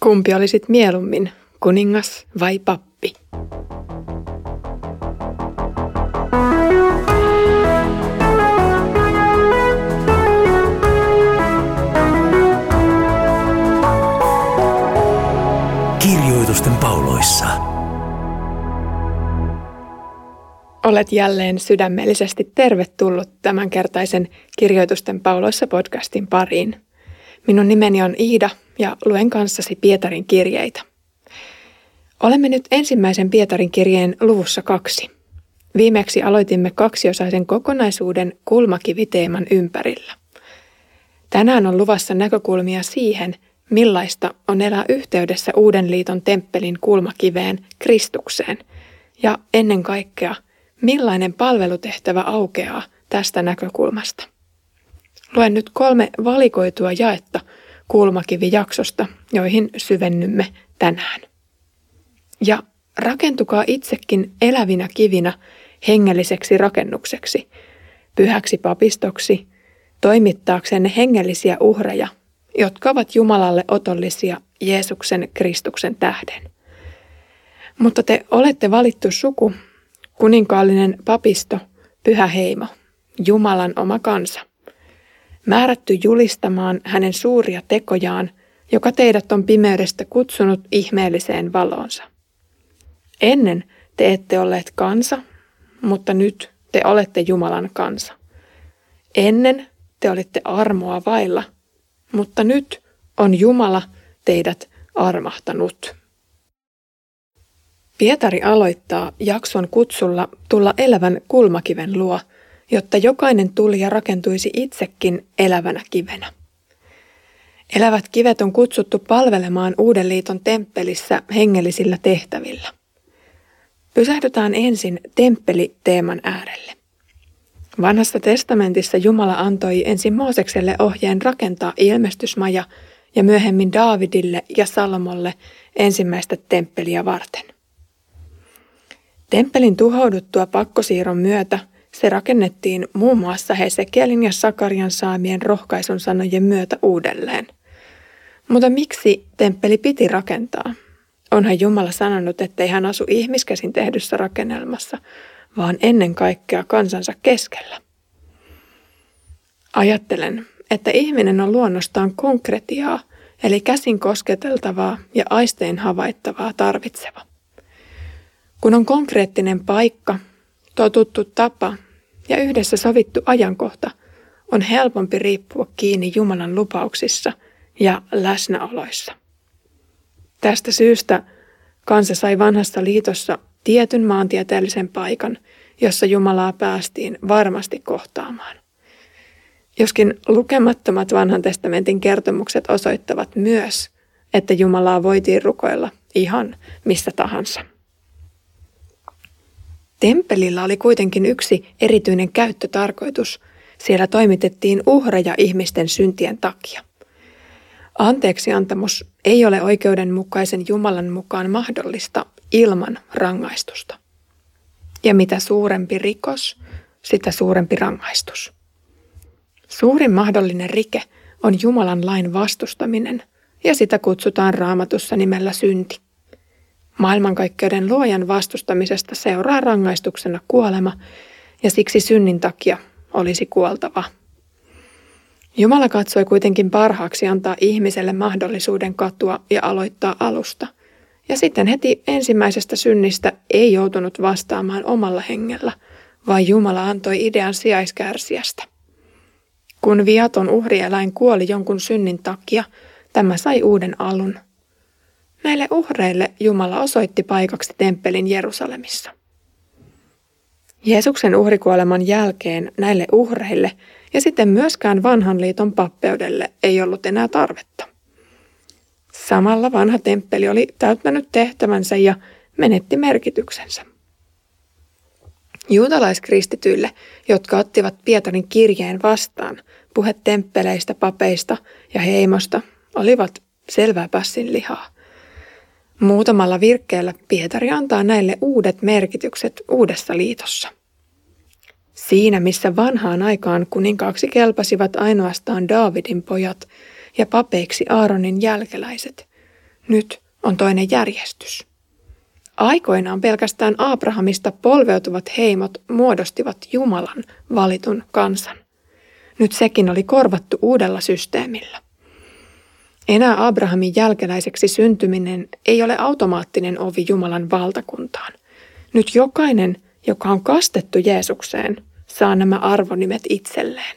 Kumpi olisit mieluummin, kuningas vai pappi? Kirjoitusten pauloissa. Olet jälleen sydämellisesti tervetullut tämänkertaisen Kirjoitusten pauloissa podcastin pariin. Minun nimeni on Iida ja luen kanssasi Pietarin kirjeitä. Olemme nyt ensimmäisen Pietarin kirjeen luvussa kaksi. Viimeksi aloitimme kaksiosaisen kokonaisuuden kulmakiviteeman ympärillä. Tänään on luvassa näkökulmia siihen, millaista on elää yhteydessä Uuden liiton temppelin kulmakiveen Kristukseen ja ennen kaikkea, millainen palvelutehtävä aukeaa tästä näkökulmasta. Luen nyt kolme valikoitua jaetta kulmakivijaksosta, joihin syvennymme tänään. Ja rakentukaa itsekin elävinä kivinä hengelliseksi rakennukseksi, pyhäksi papistoksi, toimittaaksenne hengellisiä uhreja, jotka ovat Jumalalle otollisia Jeesuksen Kristuksen tähden. Mutta te olette valittu suku, kuninkaallinen papisto, pyhä heimo, Jumalan oma kansa määrätty julistamaan hänen suuria tekojaan, joka teidät on pimeydestä kutsunut ihmeelliseen valonsa. Ennen te ette olleet kansa, mutta nyt te olette Jumalan kansa. Ennen te olitte armoa vailla, mutta nyt on Jumala teidät armahtanut. Pietari aloittaa jakson kutsulla tulla elävän kulmakiven luo – jotta jokainen tulija rakentuisi itsekin elävänä kivenä. Elävät kivet on kutsuttu palvelemaan Uuden liiton temppelissä hengellisillä tehtävillä. Pysähdytään ensin temppeliteeman äärelle. Vanhassa testamentissa Jumala antoi ensin Moosekselle ohjeen rakentaa ilmestysmaja ja myöhemmin Daavidille ja Salomolle ensimmäistä temppeliä varten. Temppelin tuhouduttua pakkosiirron myötä – se rakennettiin muun muassa Hesekielin ja Sakarian saamien rohkaisun sanojen myötä uudelleen. Mutta miksi temppeli piti rakentaa? Onhan Jumala sanonut, ettei hän asu ihmiskäsin tehdyssä rakennelmassa, vaan ennen kaikkea kansansa keskellä. Ajattelen, että ihminen on luonnostaan konkretiaa, eli käsin kosketeltavaa ja aistein havaittavaa tarvitseva. Kun on konkreettinen paikka, totuttu tapa ja yhdessä sovittu ajankohta, on helpompi riippua kiinni Jumalan lupauksissa ja läsnäoloissa. Tästä syystä kansa sai vanhassa liitossa tietyn maantieteellisen paikan, jossa Jumalaa päästiin varmasti kohtaamaan. Joskin lukemattomat vanhan testamentin kertomukset osoittavat myös, että Jumalaa voitiin rukoilla ihan missä tahansa. Temppelillä oli kuitenkin yksi erityinen käyttötarkoitus. Siellä toimitettiin uhreja ihmisten syntien takia. Anteeksiantamus ei ole oikeudenmukaisen Jumalan mukaan mahdollista ilman rangaistusta. Ja mitä suurempi rikos, sitä suurempi rangaistus. Suurin mahdollinen rike on Jumalan lain vastustaminen, ja sitä kutsutaan raamatussa nimellä synti. Maailmankaikkeuden luojan vastustamisesta seuraa rangaistuksena kuolema, ja siksi synnin takia olisi kuoltava. Jumala katsoi kuitenkin parhaaksi antaa ihmiselle mahdollisuuden katua ja aloittaa alusta, ja sitten heti ensimmäisestä synnistä ei joutunut vastaamaan omalla hengellä, vaan Jumala antoi idean sijaiskärsijästä. Kun viaton uhrieläin kuoli jonkun synnin takia, tämä sai uuden alun – Näille uhreille Jumala osoitti paikaksi temppelin Jerusalemissa. Jeesuksen uhrikuoleman jälkeen näille uhreille ja sitten myöskään vanhan liiton pappeudelle ei ollut enää tarvetta. Samalla vanha temppeli oli täyttänyt tehtävänsä ja menetti merkityksensä. Juutalaiskristityille, jotka ottivat Pietarin kirjeen vastaan, puhe temppeleistä, papeista ja heimosta olivat selvää pässin lihaa. Muutamalla virkkeellä Pietari antaa näille uudet merkitykset uudessa liitossa. Siinä, missä vanhaan aikaan kuninkaaksi kelpasivat ainoastaan Daavidin pojat ja papeiksi Aaronin jälkeläiset, Nyt on toinen järjestys. Aikoinaan pelkästään Abrahamista polveutuvat heimot muodostivat Jumalan valitun kansan. Nyt sekin oli korvattu uudella systeemillä. Enää Abrahamin jälkeläiseksi syntyminen ei ole automaattinen ovi Jumalan valtakuntaan. Nyt jokainen, joka on kastettu Jeesukseen, saa nämä arvonimet itselleen.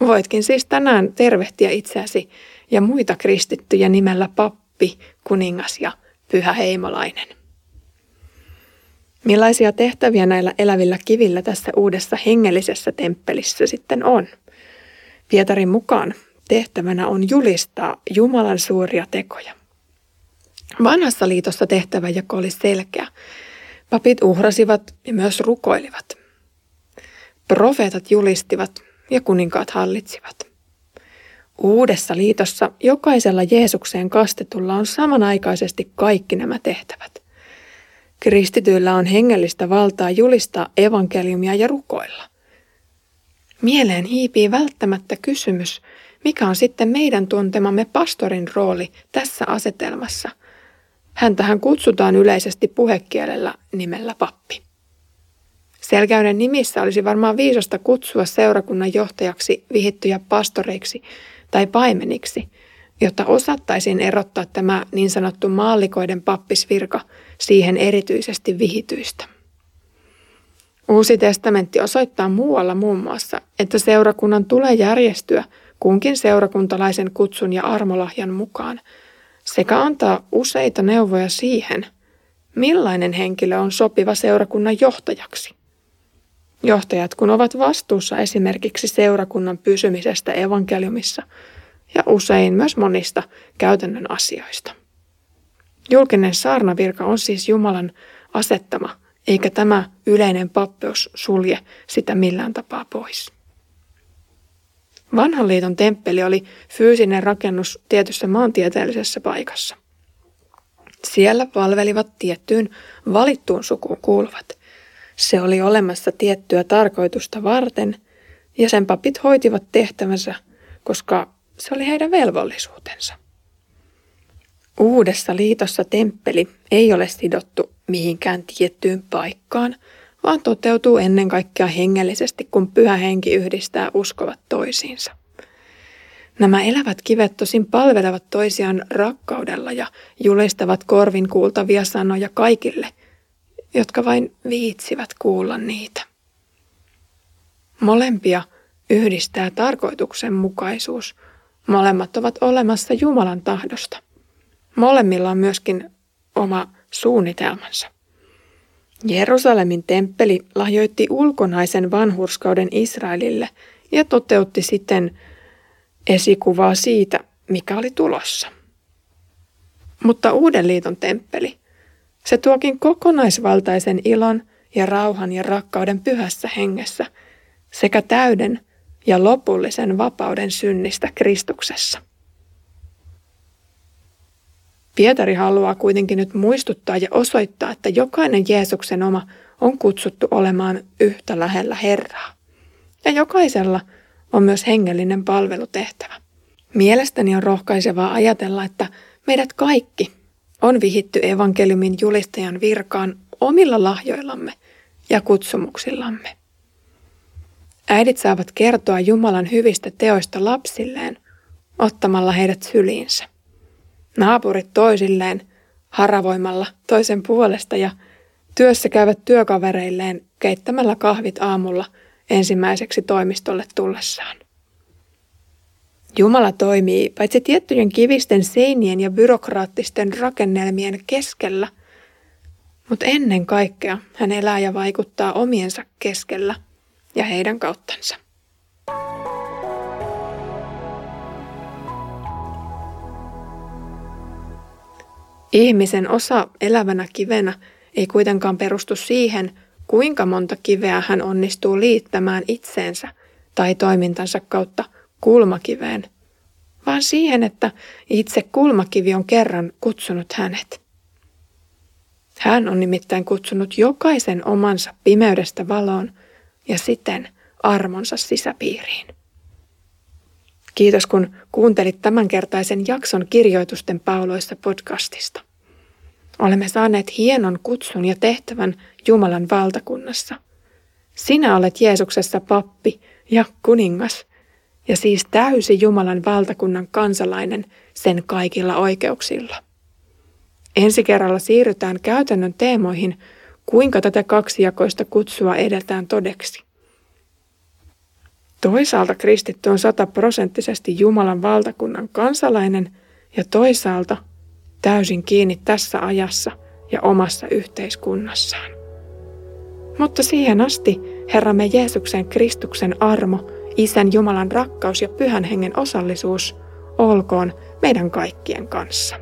Voitkin siis tänään tervehtiä itseäsi ja muita kristittyjä nimellä pappi, kuningas ja pyhä heimolainen. Millaisia tehtäviä näillä elävillä kivillä tässä uudessa hengellisessä temppelissä sitten on? Pietarin mukaan tehtävänä on julistaa Jumalan suuria tekoja. Vanhassa liitossa tehtävä jako oli selkeä. Papit uhrasivat ja myös rukoilivat. Profeetat julistivat ja kuninkaat hallitsivat. Uudessa liitossa jokaisella Jeesukseen kastetulla on samanaikaisesti kaikki nämä tehtävät. Kristityillä on hengellistä valtaa julistaa evankeliumia ja rukoilla. Mieleen hiipii välttämättä kysymys, mikä on sitten meidän tuntemamme pastorin rooli tässä asetelmassa. Häntähän kutsutaan yleisesti puhekielellä nimellä pappi. Selkäyden nimissä olisi varmaan viisasta kutsua seurakunnan johtajaksi vihittyjä pastoreiksi tai paimeniksi, jotta osattaisiin erottaa tämä niin sanottu maallikoiden pappisvirka siihen erityisesti vihityistä. Uusi testamentti osoittaa muualla muun muassa, että seurakunnan tulee järjestyä kunkin seurakuntalaisen kutsun ja armolahjan mukaan sekä antaa useita neuvoja siihen, millainen henkilö on sopiva seurakunnan johtajaksi. Johtajat kun ovat vastuussa esimerkiksi seurakunnan pysymisestä evankeliumissa ja usein myös monista käytännön asioista. Julkinen saarnavirka on siis Jumalan asettama, eikä tämä yleinen pappeus sulje sitä millään tapaa pois. Vanhan liiton temppeli oli fyysinen rakennus tietyssä maantieteellisessä paikassa. Siellä palvelivat tiettyyn valittuun sukuun kuuluvat – se oli olemassa tiettyä tarkoitusta varten, ja sen papit hoitivat tehtävänsä, koska se oli heidän velvollisuutensa. Uudessa liitossa temppeli ei ole sidottu mihinkään tiettyyn paikkaan, vaan toteutuu ennen kaikkea hengellisesti, kun pyhä henki yhdistää uskovat toisiinsa. Nämä elävät kivet tosin palvelevat toisiaan rakkaudella ja julistavat korvin kuultavia sanoja kaikille – jotka vain viitsivät kuulla niitä. Molempia yhdistää tarkoituksenmukaisuus. Molemmat ovat olemassa Jumalan tahdosta. Molemmilla on myöskin oma suunnitelmansa. Jerusalemin temppeli lahjoitti ulkonaisen vanhurskauden Israelille ja toteutti sitten esikuvaa siitä, mikä oli tulossa. Mutta Uuden liiton temppeli se tuokin kokonaisvaltaisen ilon ja rauhan ja rakkauden pyhässä hengessä sekä täyden ja lopullisen vapauden synnistä Kristuksessa. Pietari haluaa kuitenkin nyt muistuttaa ja osoittaa, että jokainen Jeesuksen oma on kutsuttu olemaan yhtä lähellä Herraa. Ja jokaisella on myös hengellinen palvelutehtävä. Mielestäni on rohkaisevaa ajatella, että meidät kaikki on vihitty evankeliumin julistajan virkaan omilla lahjoillamme ja kutsumuksillamme. Äidit saavat kertoa Jumalan hyvistä teoista lapsilleen ottamalla heidät syliinsä. Naapurit toisilleen haravoimalla toisen puolesta ja työssä käyvät työkavereilleen keittämällä kahvit aamulla ensimmäiseksi toimistolle tullessaan. Jumala toimii paitsi tiettyjen kivisten seinien ja byrokraattisten rakennelmien keskellä, mutta ennen kaikkea hän elää ja vaikuttaa omiensa keskellä ja heidän kauttansa. Ihmisen osa elävänä kivenä ei kuitenkaan perustu siihen, kuinka monta kiveä hän onnistuu liittämään itseensä tai toimintansa kautta kulmakiveen, vaan siihen, että itse kulmakivi on kerran kutsunut hänet. Hän on nimittäin kutsunut jokaisen omansa pimeydestä valoon ja siten armonsa sisäpiiriin. Kiitos kun kuuntelit tämänkertaisen jakson kirjoitusten pauloissa podcastista. Olemme saaneet hienon kutsun ja tehtävän Jumalan valtakunnassa. Sinä olet Jeesuksessa pappi ja kuningas, ja siis täysi Jumalan valtakunnan kansalainen sen kaikilla oikeuksilla. Ensi kerralla siirrytään käytännön teemoihin, kuinka tätä kaksijakoista kutsua edetään todeksi. Toisaalta kristitty on sataprosenttisesti Jumalan valtakunnan kansalainen ja toisaalta täysin kiinni tässä ajassa ja omassa yhteiskunnassaan. Mutta siihen asti Herramme Jeesuksen Kristuksen armo, Isän Jumalan rakkaus ja Pyhän Hengen osallisuus olkoon meidän kaikkien kanssa.